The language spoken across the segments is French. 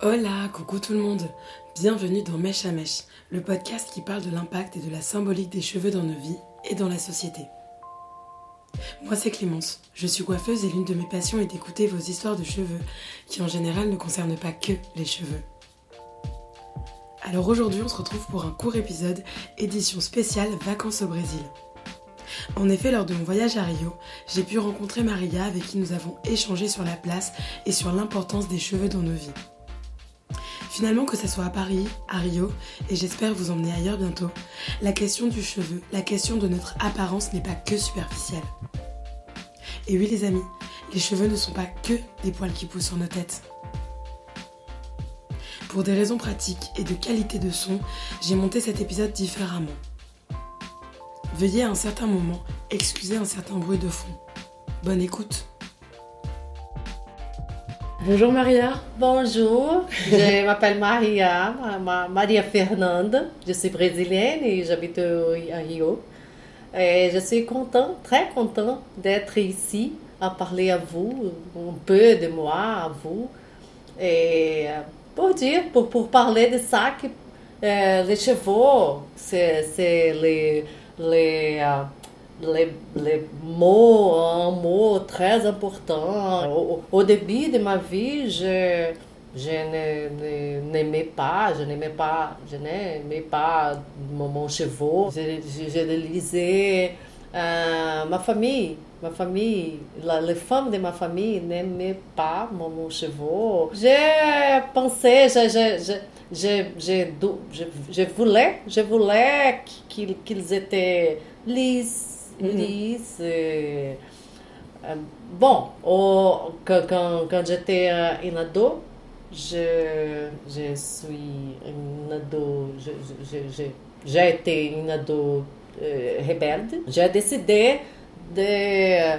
Hola, coucou tout le monde. Bienvenue dans Mèche à Mèche, le podcast qui parle de l'impact et de la symbolique des cheveux dans nos vies et dans la société. Moi c'est Clémence, je suis coiffeuse et l'une de mes passions est d'écouter vos histoires de cheveux, qui en général ne concernent pas que les cheveux. Alors aujourd'hui on se retrouve pour un court épisode, édition spéciale Vacances au Brésil. En effet, lors de mon voyage à Rio, j'ai pu rencontrer Maria avec qui nous avons échangé sur la place et sur l'importance des cheveux dans nos vies. Finalement, que ce soit à Paris, à Rio, et j'espère vous emmener ailleurs bientôt, la question du cheveu, la question de notre apparence n'est pas que superficielle. Et oui les amis, les cheveux ne sont pas que des poils qui poussent sur nos têtes. Pour des raisons pratiques et de qualité de son, j'ai monté cet épisode différemment. Veuillez à un certain moment excuser un certain bruit de fond. Bonne écoute. Bonjour Maria. Bonjour, je m'appelle Maria, Maria Fernanda. Je suis brésilienne et j'habite à Rio. Et je suis contente, très contente d'être ici à parler à vous, un peu de moi à vous. Et pour dire, pour, pour parler de ça, que euh, les chevaux, c'est les, les, euh, les, les, mots, un mot très important. Au, au début de ma vie, je, je n'aimais pas, je n'aimais pas, je n'aimais pas mon, cheveu. Je, je, je lisais euh, ma famille, ma famille, la, les femmes de ma famille n'aimaient pas mon, mon cheveu. J'ai pensé, je, je, je, je, je, je, voulais, je voulais qu'ils qu'ils étaient lisses lisses. Euh, bon, au, quand, quand, j'étais une ado, je, je suis une ado, j'ai été une ado euh, rebelde. J'ai décidé de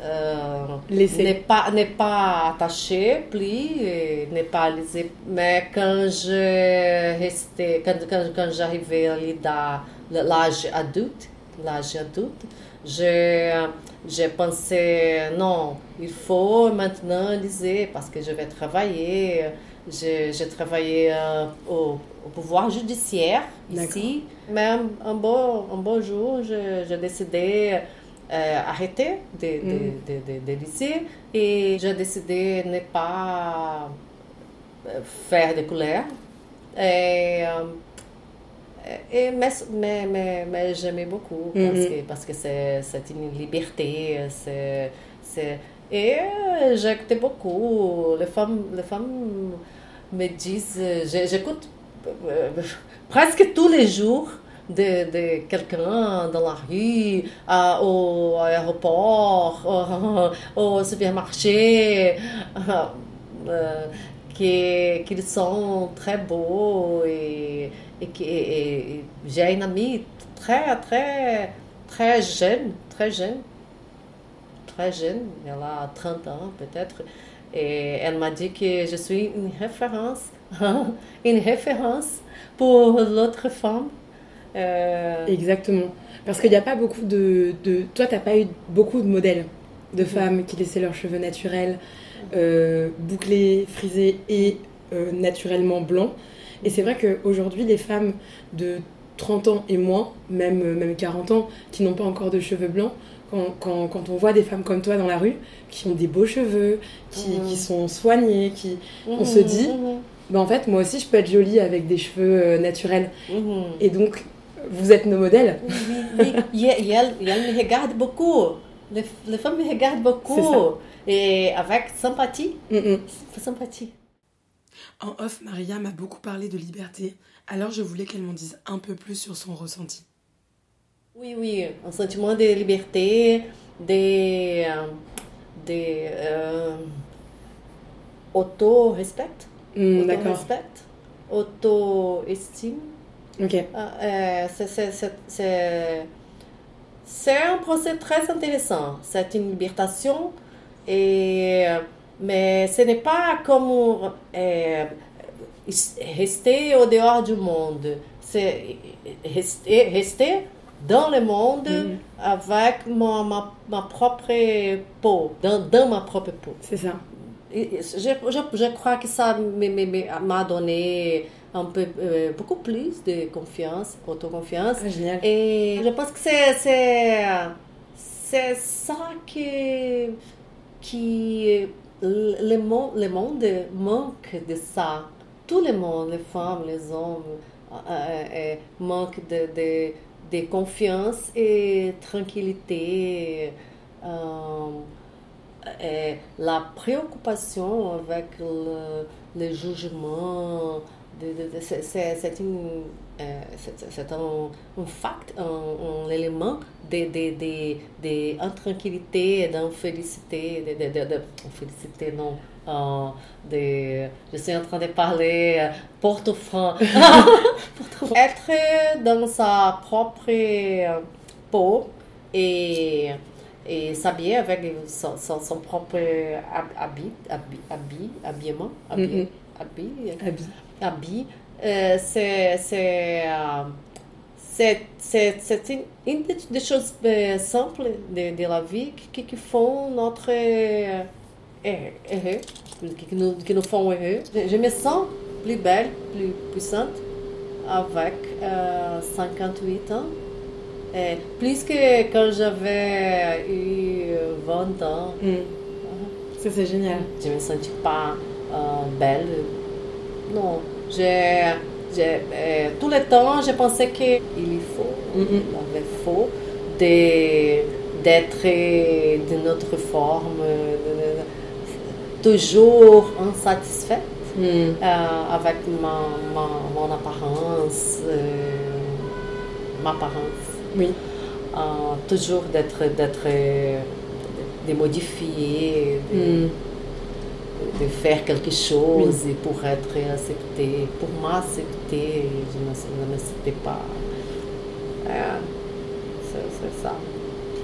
euh, ne pas ne pas attacher plus ne pas liser mais quand je restais quand quand, quand j'arrivais da l'âge adulte l'âge adulte. Je j'ai pensé non il faut maintenant liser parce que je vais travailler. J'ai travaillé euh, au, au, pouvoir judiciaire ici. Même un beau un beau jour j'ai décidé euh, arrêter de, de, mm. de, de, de, lycée et j'ai décidé de ne pas faire de couleur. Et, et, mais mais, mais, mais j'aimais beaucoup mm -hmm. parce que, parce que c'est une liberté. c'est et j'écoutais beaucoup. Les femmes, les femmes me disent, j'écoute presque tous les jours de, de quelqu'un dans la rue, uh, au aéroport, au, au supermarché, uh, que, qu'ils sont très beaux et, et, que, j'ai une amie très, très, très jeune, très jeune, très jeune, elle a 30 ans peut-être, et elle m'a dit que je suis une référence, une référence pour l'autre femme. Euh, Exactement. Parce qu'il n'y a pas beaucoup de, de... Toi, tu n'as pas eu beaucoup de modèles de mhm. femmes qui laissaient leurs cheveux naturels, euh, bouclés, frisés et euh, naturellement blancs. Et c'est vrai qu'aujourd'hui, les femmes de 30 ans et moins, même, même 40 ans, qui n'ont pas encore de cheveux blancs, quand, quand, quand, on voit des femmes comme toi dans la rue, qui ont des beaux cheveux, qui, qui mhm. sont soignées, qui, on se dit, ben en fait, moi aussi, je peux être jolie avec des cheveux naturels. Mhm. Et donc, vous êtes nos modèles. Oui, oui. Et, elle, me regarde beaucoup. Les, les, femmes me regardent beaucoup. Et avec sympathie. Mm Sympathie. En off, Maria m'a beaucoup parlé de liberté, alors je voulais qu'elle m'en dise un peu plus sur son ressenti. Oui, oui, un sentiment de liberté, de, euh, de euh, auto-respect. Mm, D'accord. Auto-estime. Ok. Euh, c'est un procès très intéressant. C'est une libération, et, mais ce n'est pas comme euh, rester au dehors du monde. C'est rester, rester dans le monde mm. avec ma, ma, ma, propre peau, dans, dans ma propre peau. C'est ça. je, je, je, crois que ça m'a donné un peu euh, beaucoup plus de confiance, autoconfiance. Ah. Et je pense que c'est c'est ça qui qui le monde le monde manque de ça. Tout le monde, les femmes, les hommes, euh, euh, manquent de, de, de, confiance et tranquillité. et la préoccupation avec le, le jugement, c'est un, un fact, un, un élément de, de, de, de d'infélicité, de, félicité, non, uh, de, je suis en train de parler porte-franc. Être dans sa propre peau et, et s'habiller avec son, son, son propre habit, habit, habit, habillement, habit, mm -hmm. Habit, habit habits, euh, c'est c'est une, des choses euh, simples de, de, la vie qui, qui font notre euh, heureux, qui nous, qui nous font heureux. Je, je, me sens plus belle, plus puissante avec 58 ans. Et plus que quand j'avais eu 20 ans. Mm. Ça, c'est génial. Je me sentais pas belle non, j'ai, euh, tout le temps, je pensais qu'il faut, mm -hmm. il avait faux d'être d'une autre forme, toujours insatisfaite mm. euh, avec ma, ma, mon apparence, euh, ma apparence. Oui. Euh, toujours d'être, d'être, de modifier. De, mm de faire quelque chose oui. pour être accepté, pour m'accepter, je ne m'acceptais pas. É, c'est ça.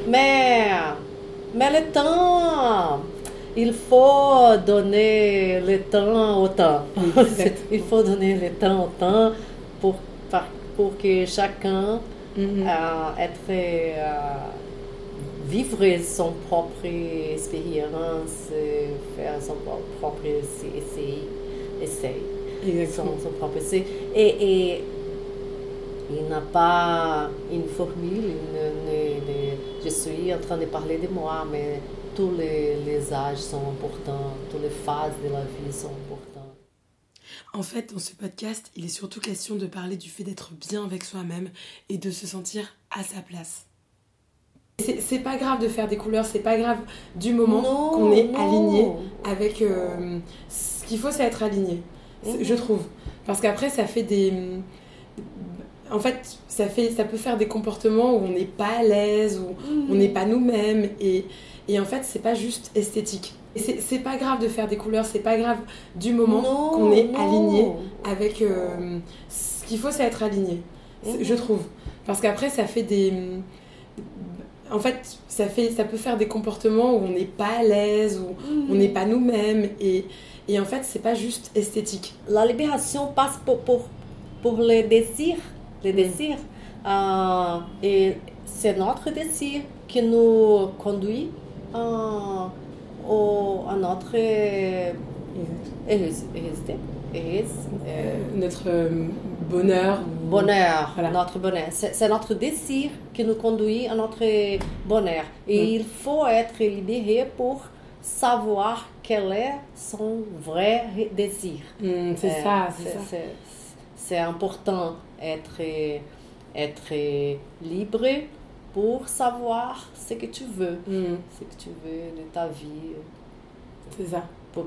Mais, mais le temps, il faut donner le temps au temps. il faut donner le temps au temps pour, pour que chacun mm -hmm. euh, être euh, vivre son propre expérience, faire son propre essai, essai son, son, propre essai. Et, et il n'a pas une formule, une, une, une, je suis en train de parler de moi, mais tous les, les âges sont importants, toutes les phases de la vie sont importantes. En fait, dans ce podcast, il est surtout question de parler du fait d'être bien avec soi-même et de se sentir à sa place. C'est pas grave de faire des couleurs, c'est pas grave du moment qu'on est non. aligné avec. Euh, ce qu'il faut, c'est être aligné, mmh. je trouve. Parce qu'après, ça fait des. En fait, ça, fait, ça peut faire des comportements où on n'est pas à l'aise, où mmh. on n'est pas nous-mêmes. Et, et en fait, c'est pas juste esthétique. C'est pas grave de faire des couleurs, c'est pas grave du moment qu'on est aligné avec. Euh, ce qu'il faut, c'est être aligné, mmh. je trouve. Parce qu'après, ça fait des en fait, ça, fait, ça peut faire des comportements où on n'est pas à l'aise, où mmh. on n'est pas nous-mêmes. Et, et, en fait, c'est pas juste esthétique. La libération passe pour, pour, pour le désir. Le mmh. désir. Euh, et c'est notre désir qui nous conduit à, au, à notre heureusité. Euh, notre bonheur. Bonheur, voilà. notre bonheur. C'est notre désir qui nous conduit à notre bonheur. Et mm. il faut être libéré pour savoir quel est son vrai désir. Mm, c'est euh, ça, c'est C'est important être, être libre pour savoir ce que tu veux, mm. ce que tu veux de ta vie. C'est ça. Pour,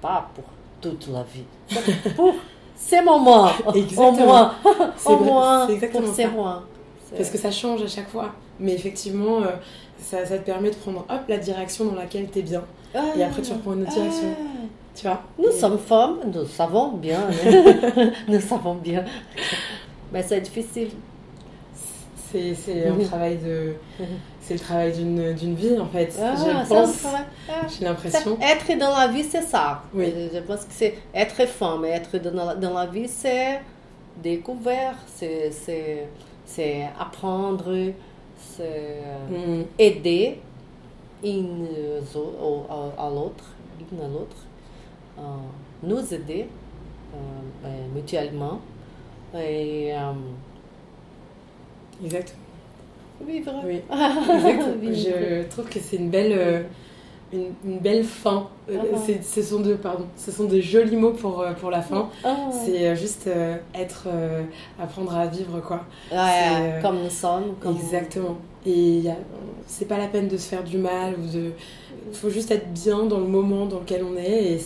pas pour toute la vie. Pour ces moments, au moins, au moins pour ces mois. Parce que ça change à chaque fois. Mais effectivement, euh, ça, ça, te permet de prendre hop, la direction dans laquelle tu es bien. Ah, et après, tu reprends une autre ah, direction. Tu vois? Nous et... sommes femmes, nous savons bien. nous savons bien. Mais c'est difficile. C'est un travail de c'est le travail d'une vie en fait. Ah, je pense. Ah, J'ai l'impression. Être dans la vie, c'est ça. Oui. Je, je, pense que c'est être femme. Être dans la, dans la vie, c'est découvrir, c'est apprendre, c'est mm. aider une à l'autre l'une à l'autre, euh, nous aider ben, mutuellement et exactement. Vivre. Oui. Je trouve que c'est une belle une, belle fin. Euh, ah. ce, sont de, pardon, ce sont des jolis mots pour, euh, pour la fin. Ah. C'est euh, juste être, apprendre à vivre, quoi. comme nous sommes. Exactement. Et c'est pas la peine de se faire du mal. ou de Il faut juste être bien dans le moment dans lequel on est et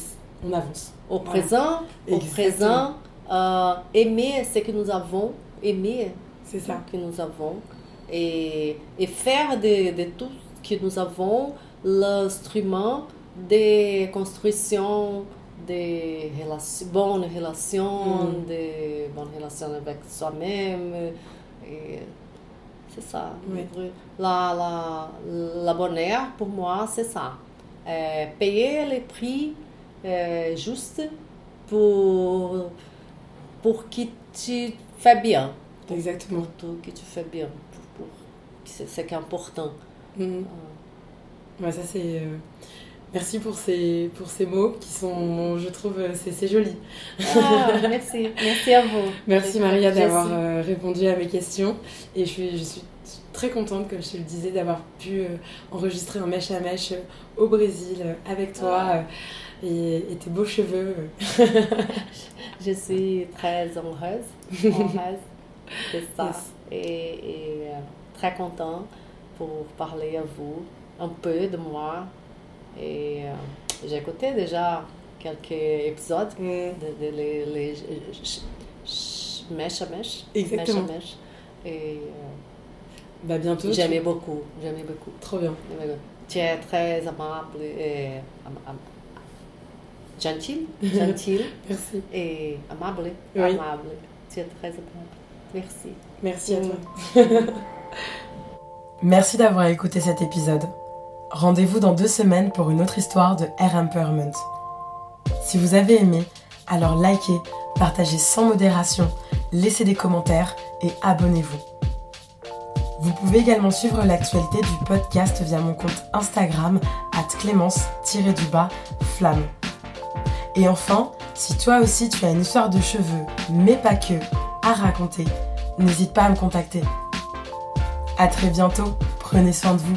on avance. Au présent, au présent aimer ce que nous avons, aimer c'est ça. que nous avons et, et faire de, de tout ce que nous avons l'instrument de construction de relations, bonnes relations, mm. de bonnes relations avec soi-même. C'est ça. La, la, la bonheur, pour moi, c'est ça. Euh, payer les prix euh, justes pour, pour que tu fais bien. Exactement. Pour tout que tu fais bien. Pour, pour, c'est ce qui est important. Mm. Euh, Ouais, ça c'est. Euh, merci pour ces, pour ces mots qui sont, je trouve, euh, c'est joli. Ah, merci, merci à vous. Merci Maria d'avoir euh, répondu à mes questions. Et je suis, je suis très contente, comme je te le disais, d'avoir pu enregistrer un mèche à mèche au Brésil avec toi ah. et, tes beaux cheveux. je suis très heureuse, heureuse de ça. Et, et très contente pour parler à vous un peu de moi. Et euh, j'ai écouté déjà quelques épisodes mm. de, les, les mèche à mèche. Exactement. Mèche à mèche. Et euh, bah bientôt. J'aimais beaucoup. J'aimais beaucoup. Trop bien. Tu es très amable et gentil, gentil. Merci. Et amable, amable. Tu es très amable. Merci. Merci à toi. Merci d'avoir écouté cet épisode. Rendez-vous dans deux semaines pour une autre histoire de Air Empowerment. Si vous avez aimé, alors likez, partagez sans modération, laissez des commentaires et abonnez-vous. Vous pouvez également suivre l'actualité du podcast via mon compte Instagram at clémence-flamme. Et enfin, si toi aussi tu as une histoire de cheveux, mais pas que, à raconter, n'hésite pas à me contacter. A très bientôt, prenez soin de vous.